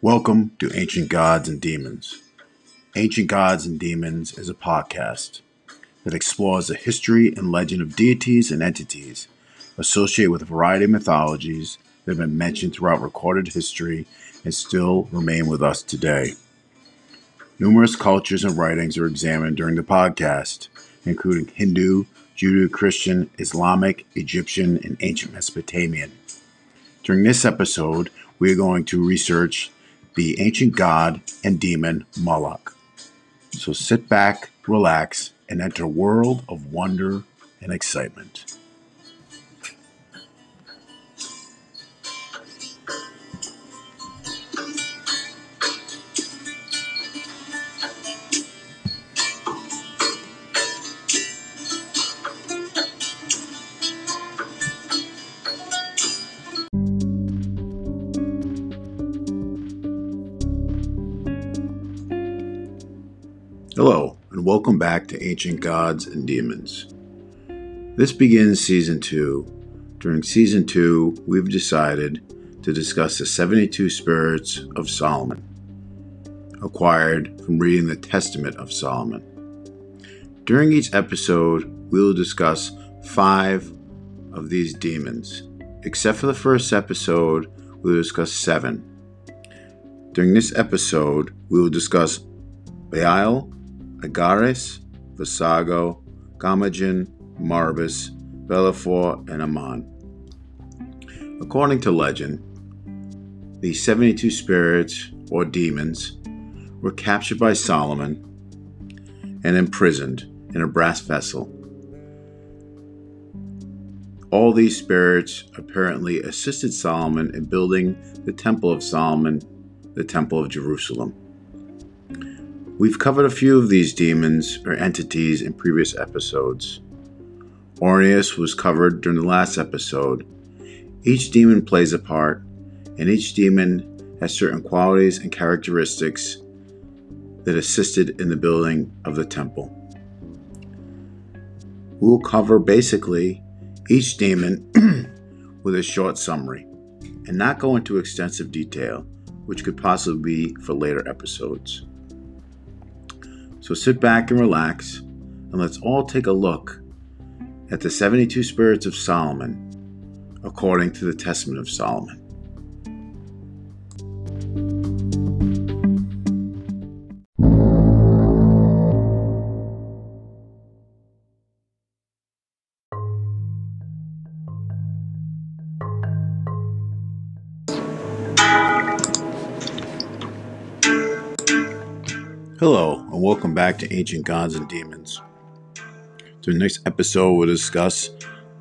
Welcome to Ancient Gods and Demons. Ancient Gods and Demons is a podcast that explores the history and legend of deities and entities associated with a variety of mythologies that have been mentioned throughout recorded history and still remain with us today. Numerous cultures and writings are examined during the podcast, including Hindu, Judeo Christian, Islamic, Egyptian, and ancient Mesopotamian. During this episode, we are going to research the ancient god and demon Moloch. So sit back, relax, and enter a world of wonder and excitement. Hello, and welcome back to Ancient Gods and Demons. This begins Season 2. During Season 2, we've decided to discuss the 72 spirits of Solomon, acquired from reading the Testament of Solomon. During each episode, we will discuss five of these demons. Except for the first episode, we will discuss seven. During this episode, we will discuss Baal, Agares, Vassago, Gamagen, Marbas, Valefor, and Ammon. According to legend, these 72 spirits, or demons, were captured by Solomon and imprisoned in a brass vessel. All these spirits apparently assisted Solomon in building the Temple of Solomon, the Temple of Jerusalem. We've covered a few of these demons or entities in previous episodes. Ornias was covered during the last episode. Each demon plays a part, and each demon has certain qualities and characteristics that assisted in the building of the temple. We will cover basically each demon with a short summary and not go into extensive detail, which could possibly be for later episodes. So sit back and relax, and let's all take a look at the 72 spirits of Solomon according to the Testament of Solomon. Hello, and welcome back to Ancient Gods and Demons. So, the next episode, we'll discuss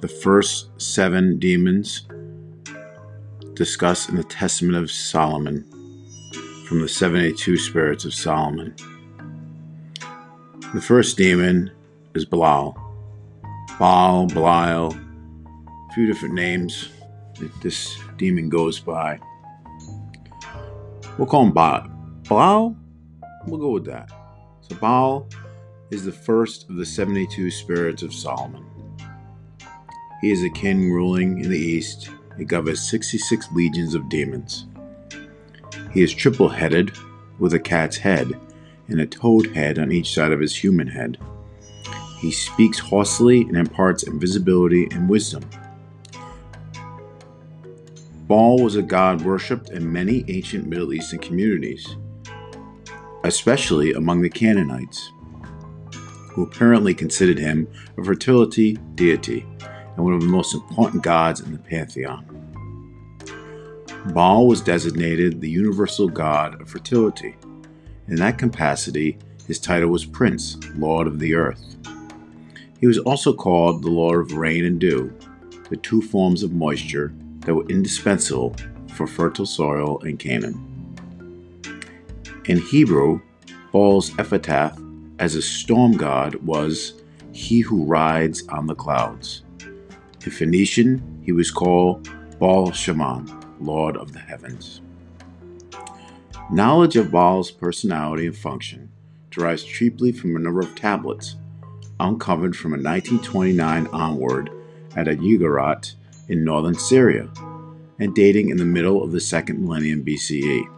the first seven demons discussed in the Testament of Solomon from the 72 spirits of Solomon. The first demon is Belial. Baal, Belial, a few different names that this demon goes by. We'll call him Baal. Belial We'll go with that. So Baal is the first of the 72 spirits of Solomon. He is a king ruling in the east. He governs 66 legions of demons. He is triple headed, with a cat's head and a toad head on each side of his human head. He speaks hoarsely and imparts invisibility and wisdom. Baal was a god worshipped in many ancient Middle Eastern communities especially among the Canaanites, who apparently considered him a fertility deity and one of the most important gods in the pantheon. Baal was designated the universal god of fertility. In that capacity, his title was Prince, Lord of the Earth. He was also called the Lord of Rain and Dew, the two forms of moisture that were indispensable for fertile soil in Canaan. In Hebrew, Baal's epitaph as a storm god was He who rides on the clouds. In Phoenician, he was called Baal Shaman, Lord of the Heavens. Knowledge of Baal's personality and function derives chiefly from a number of tablets uncovered from 1929 onward at a Ugarit in northern Syria and dating in the middle of the second millennium BCE.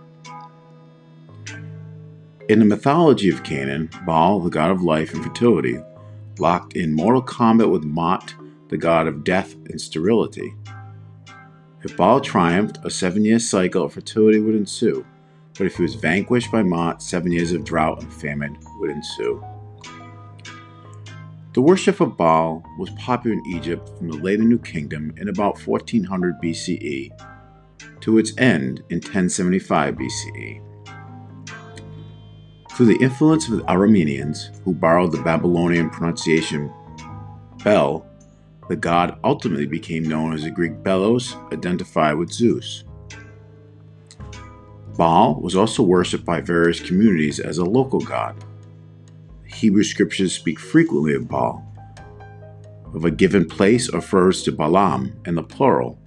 In the mythology of Canaan, Baal, the god of life and fertility, locked in mortal combat with Mot, the god of death and sterility. If Baal triumphed, a seven year cycle of fertility would ensue, but if he was vanquished by Mot, seven years of drought and famine would ensue. The worship of Baal was popular in Egypt from the later New Kingdom in about 1400 BCE to its end in 1075 BCE. Through the influence of the Arameans, who borrowed the Babylonian pronunciation Bel, the god ultimately became known as the Greek Belos, identified with Zeus. Baal was also worshipped by various communities as a local god. Hebrew scriptures speak frequently of Baal. Of a given place refers to Baalim in the plural,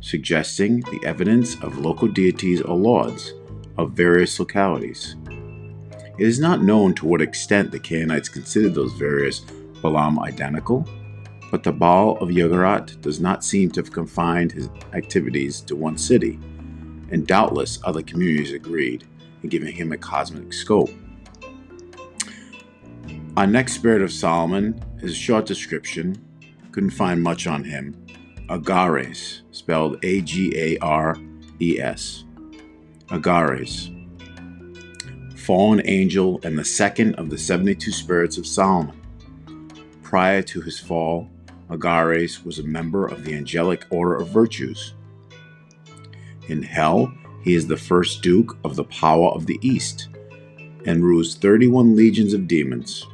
suggesting the evidence of local deities or lords of various localities. It is not known to what extent the Canaanites considered those various Baalim identical, but the Baal of Yagarat does not seem to have confined his activities to one city and doubtless other communities agreed in giving him a cosmic scope. Our next spirit of Solomon is a short description, couldn't find much on him. Agares, spelled A G A R E S. Agares, fallen angel and the second of the 72 spirits of Solomon. Prior to his fall, Agares was a member of the angelic order of virtues in hell, he is the first duke of the power of the east and rules 31 legions of demons.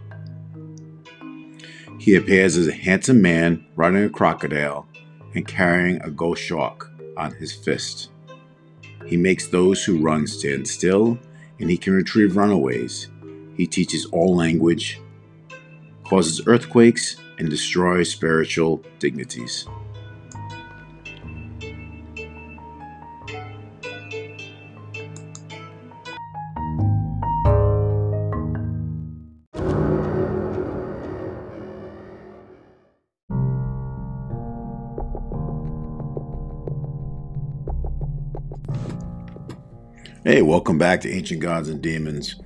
He appears as a handsome man riding a crocodile and carrying a goshawk on his fist. He makes those who run stand still, and he can retrieve runaways. He teaches all language, causes earthquakes, and destroys spiritual dignities. Hey, welcome back to Ancient Gods and Demons.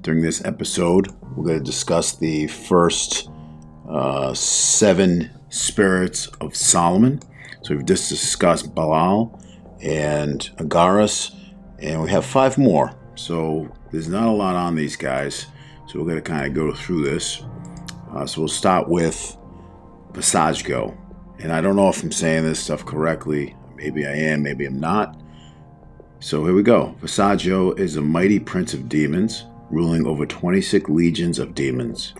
During this episode, we're going to discuss the first uh, seven spirits of Solomon. So we've just discussed Baal and Agares, and we have five more. So there's not a lot on these guys. So we're going to kind of go through this. Uh, so we'll start with Vassago. And I don't know if I'm saying this stuff correctly. Maybe I am, maybe I'm not. So here we go. Vassago is a mighty prince of demons, ruling over 26 legions of demons.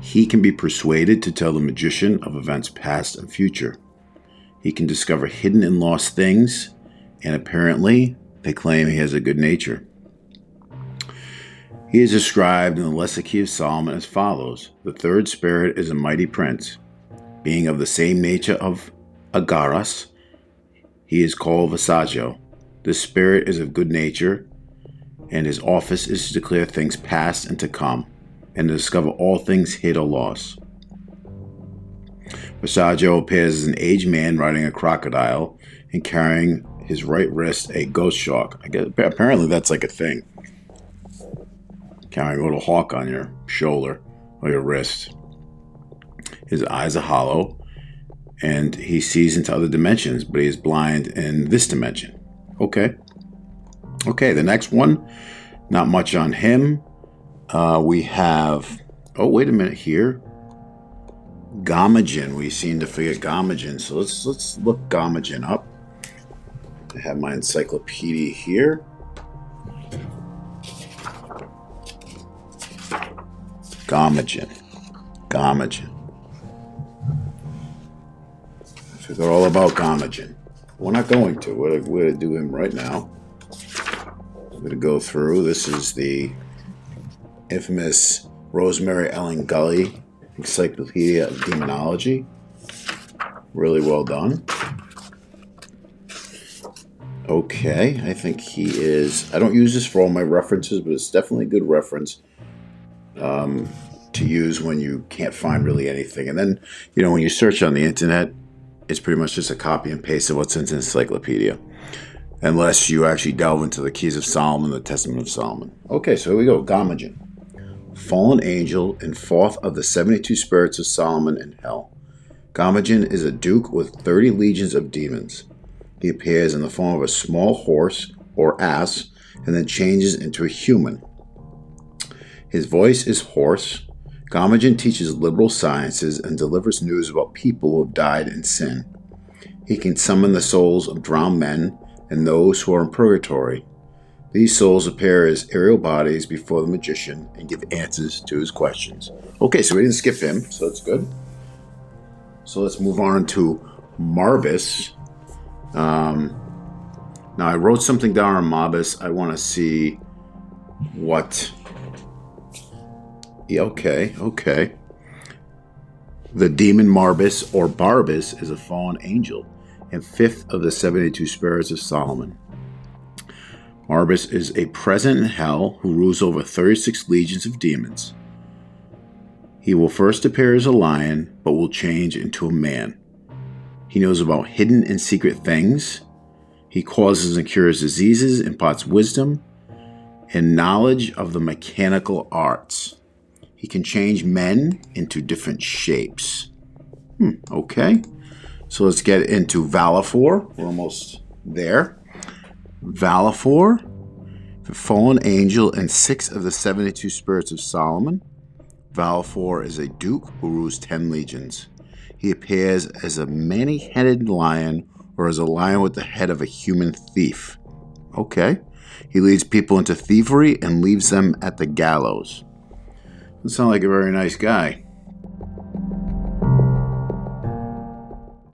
He can be persuaded to tell the magician of events past and future. He can discover hidden and lost things, and apparently, they claim he has a good nature. He is described in the Lexicon of Solomon as follows The third spirit is a mighty prince, being of the same nature of Agares, he is called Vassago. The spirit is of good nature, and his office is to declare things past and to come, and to discover all things hid or lost. Vassago appears as an aged man riding a crocodile and carrying his right wrist a goshawk. I guess apparently that's like a thing. Carrying a little hawk on your shoulder or your wrist. His eyes are hollow, and he sees into other dimensions, but he is blind in this dimension. Okay. Okay, the next one, not much on him. Uh, we have, oh, wait a minute here. Gamagen. We seem to forget Gamagen. So let's let's look Gamagen up. I have my encyclopedia here. Gamagen. Gamagen. Forgot all about Gamagen. We're not going to. We're, we're going to do him right now. We're going to go through. This is the infamous Rosemary Ellen Guiley Encyclopedia of Demonology. Really well done. Okay, I think he is. I don't use this for all my references, but it's definitely a good reference um, to use when you can't find really anything. And then, you know, when you search on the internet, it's pretty much just a copy and paste of what's in the encyclopedia. unless you actually delve into the Keys of Solomon, the Testament of Solomon. Okay, so here we go. Gamajan, fallen angel and fourth of the 72 spirits of Solomon in hell. Gamajan is a duke with 30 legions of demons. He appears in the form of a small horse or ass and then changes into a human. His voice is hoarse. Gamajan teaches liberal sciences and delivers news about people who have died in sin. He can summon the souls of drowned men and those who are in purgatory. These souls appear as aerial bodies before the magician and give answers to his questions. Okay, so we didn't skip him, so that's good. So let's move on to Marbas. Um, now, I wrote something down on Marbas. I want to see what. Okay, okay. The demon Marbas or Barbus is a fallen angel and fifth of the 72 spirits of Solomon. Marbas is a present in hell who rules over 36 legions of demons. He will first appear as a lion, but will change into a man. He knows about hidden and secret things. He causes and cures diseases, imparts wisdom and knowledge of the mechanical arts. He can change men into different shapes. Hmm, okay. So let's get into Valefor. We're almost there. Valefor, the fallen angel, and six of the 72 spirits of Solomon. Valefor is a duke who rules 10 legions. He appears as a many headed lion or as a lion with the head of a human thief. Okay. He leads people into thievery and leaves them at the gallows. Doesn't sound like a very nice guy.